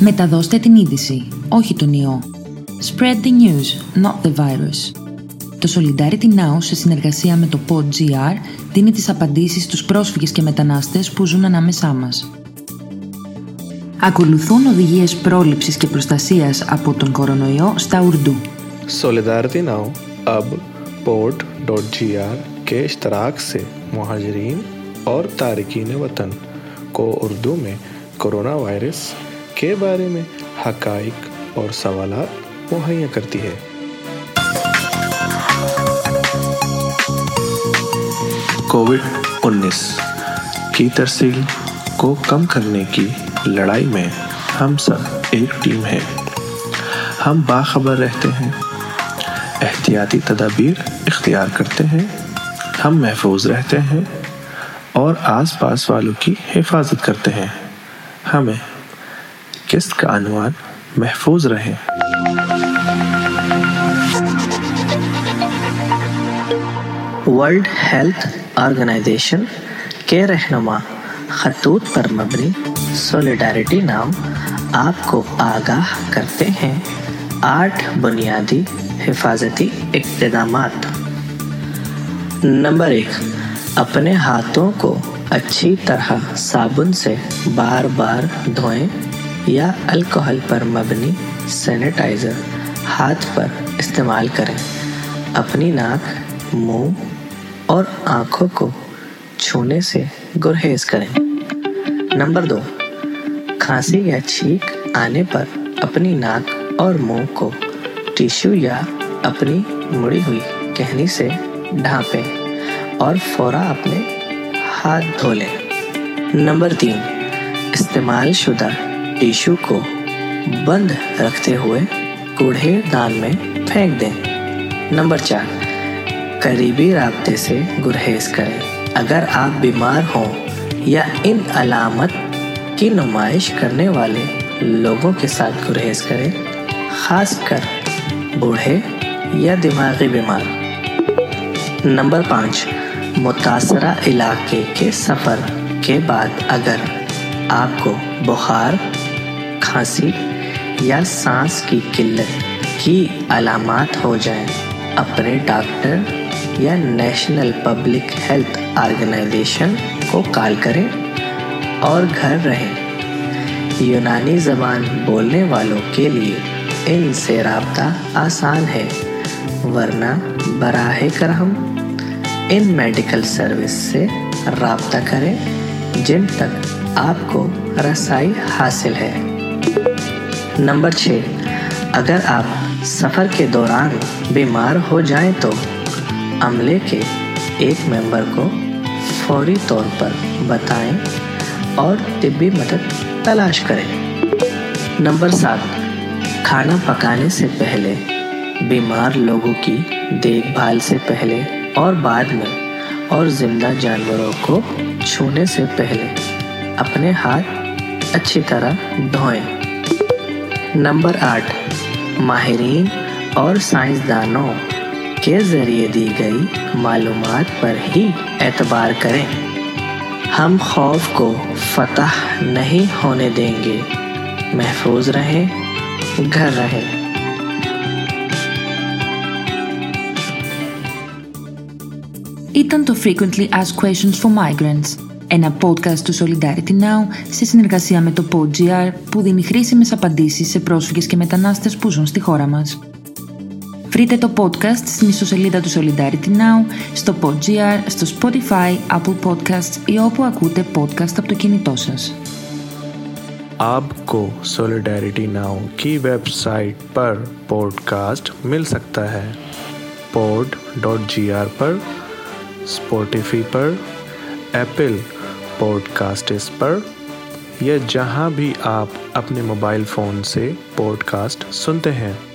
Μεταδώστε την είδηση, όχι τον ιό. Spread the news, not the virus. Το Solidarity Now, σε συνεργασία με το PodGR, δίνει τις απαντήσεις στους πρόσφυγες και μετανάστες που ζουν ανάμεσά μας. Ακολουθούν οδηγίες πρόληψης και προστασίας από τον κορονοϊό στα Ουρντού. Solidarity Now अब port.gr के इश्तराक से महाजरीन और तारकिन वतन को उर्दू में कोरोना वायरस के बारे में हकाइक और सवाल मुहैया करती है। कोविड 19 की तरसील को कम करने की लड़ाई में हम सब एक टीम है। हम बाखबर रहते हैं। एहतियाती तदाबीर इख्तियार करते हैं। हम महफूज रहते हैं और आसपास वालों की हिफाजत करते हैं। हमें किस्त का अनुमान महफूज रहे? वर्ल्ड हेल्थ ऑर्गेनाइजेशन के रहनुमा, खतूत पर मबनी सोलिडारिटी नाम आपको आगाह करते हैं आठ बुनियादी हिफाजती इकदाम नंबर एक, अपने हाथों को अच्छी तरह साबुन से बार बार धोएँ। या अल्कोहल पर मबनी सैनिटाइज़र हाथ पर इस्तेमाल करें। अपनी नाक, मुँह और आँखों को छूने से गुरहेज करें। नंबर दो, खांसी या छींक आने पर अपनी नाक और मुँह को टिश्यू या अपनी मुड़ी हुई कहनी से ढांपें और फौरा अपने हाथ धो लें। नंबर तीन इस्तेमाल शुदा टिश्यू को बंद रखते हुए कूढ़े दान में फेंक दें। नंबर चार, करीबी रबते से गुरहेज करें। अगर आप बीमार हों या इन अलामत की नुमाइश करने वाले लोगों के साथ गुरहेज करें, खासकर बूढ़े या दिमागी बीमार। नंबर पाँच, मुतासरा इलाके के सफ़र के बाद अगर आपको बुखार खांसी या सांस की किल्लत की अलामत हो जाए, अपने डॉक्टर या नेशनल पब्लिक हेल्थ ऑर्गेनाइजेशन को कॉल करें और घर रहें। यूनानी ज़बान बोलने वालों के लिए इनसे रबता आसान है, वरना बराह करम इन मेडिकल सर्विस से रबता करें जिन तक आपको रसाई हासिल है। नंबर छः अगर आप सफ़र के दौरान बीमार हो जाएँ तो अमले के एक मेंबर को फौरी तौर पर बताएँ और तिब्बी मदद तलाश करें। नंबर सात, खाना पकाने से पहले, बीमार लोगों की देखभाल से पहले और बाद में और ज़िंदा जानवरों को छूने से पहले अपने हाथ अच्छी तरह धोएँ। नंबर आठ माहरीन और साइंसदानों के ज़रिए दी गई मालूम पर ही एतबार करें। हम खौफ को फतह नहीं होने देंगे। महफूज रहें, घर रहें। Eaten to frequently asked questions for migrants. ένα podcast του Solidarity Now σε συνεργασία με το PodGR που δίνει χρήσιμες απαντήσεις σε πρόσφυγες και μετανάστες που ζουν στη χώρα μας. Βρείτε το podcast στην ιστοσελίδα του Solidarity Now, στο PodGR, στο Spotify, Apple Podcasts ή όπου ακούτε podcast από το κινητό σας. आपको सोलिडेरिटी नाउ की वेबसाइट पर पॉडकास्ट मिल सकता है पॉड डॉट जी आर पर स्पॉटिफी पर एप्पल पॉडकास्टिस पर या जहाँ भी आप अपने मोबाइल फ़ोन से पॉडकास्ट सुनते हैं।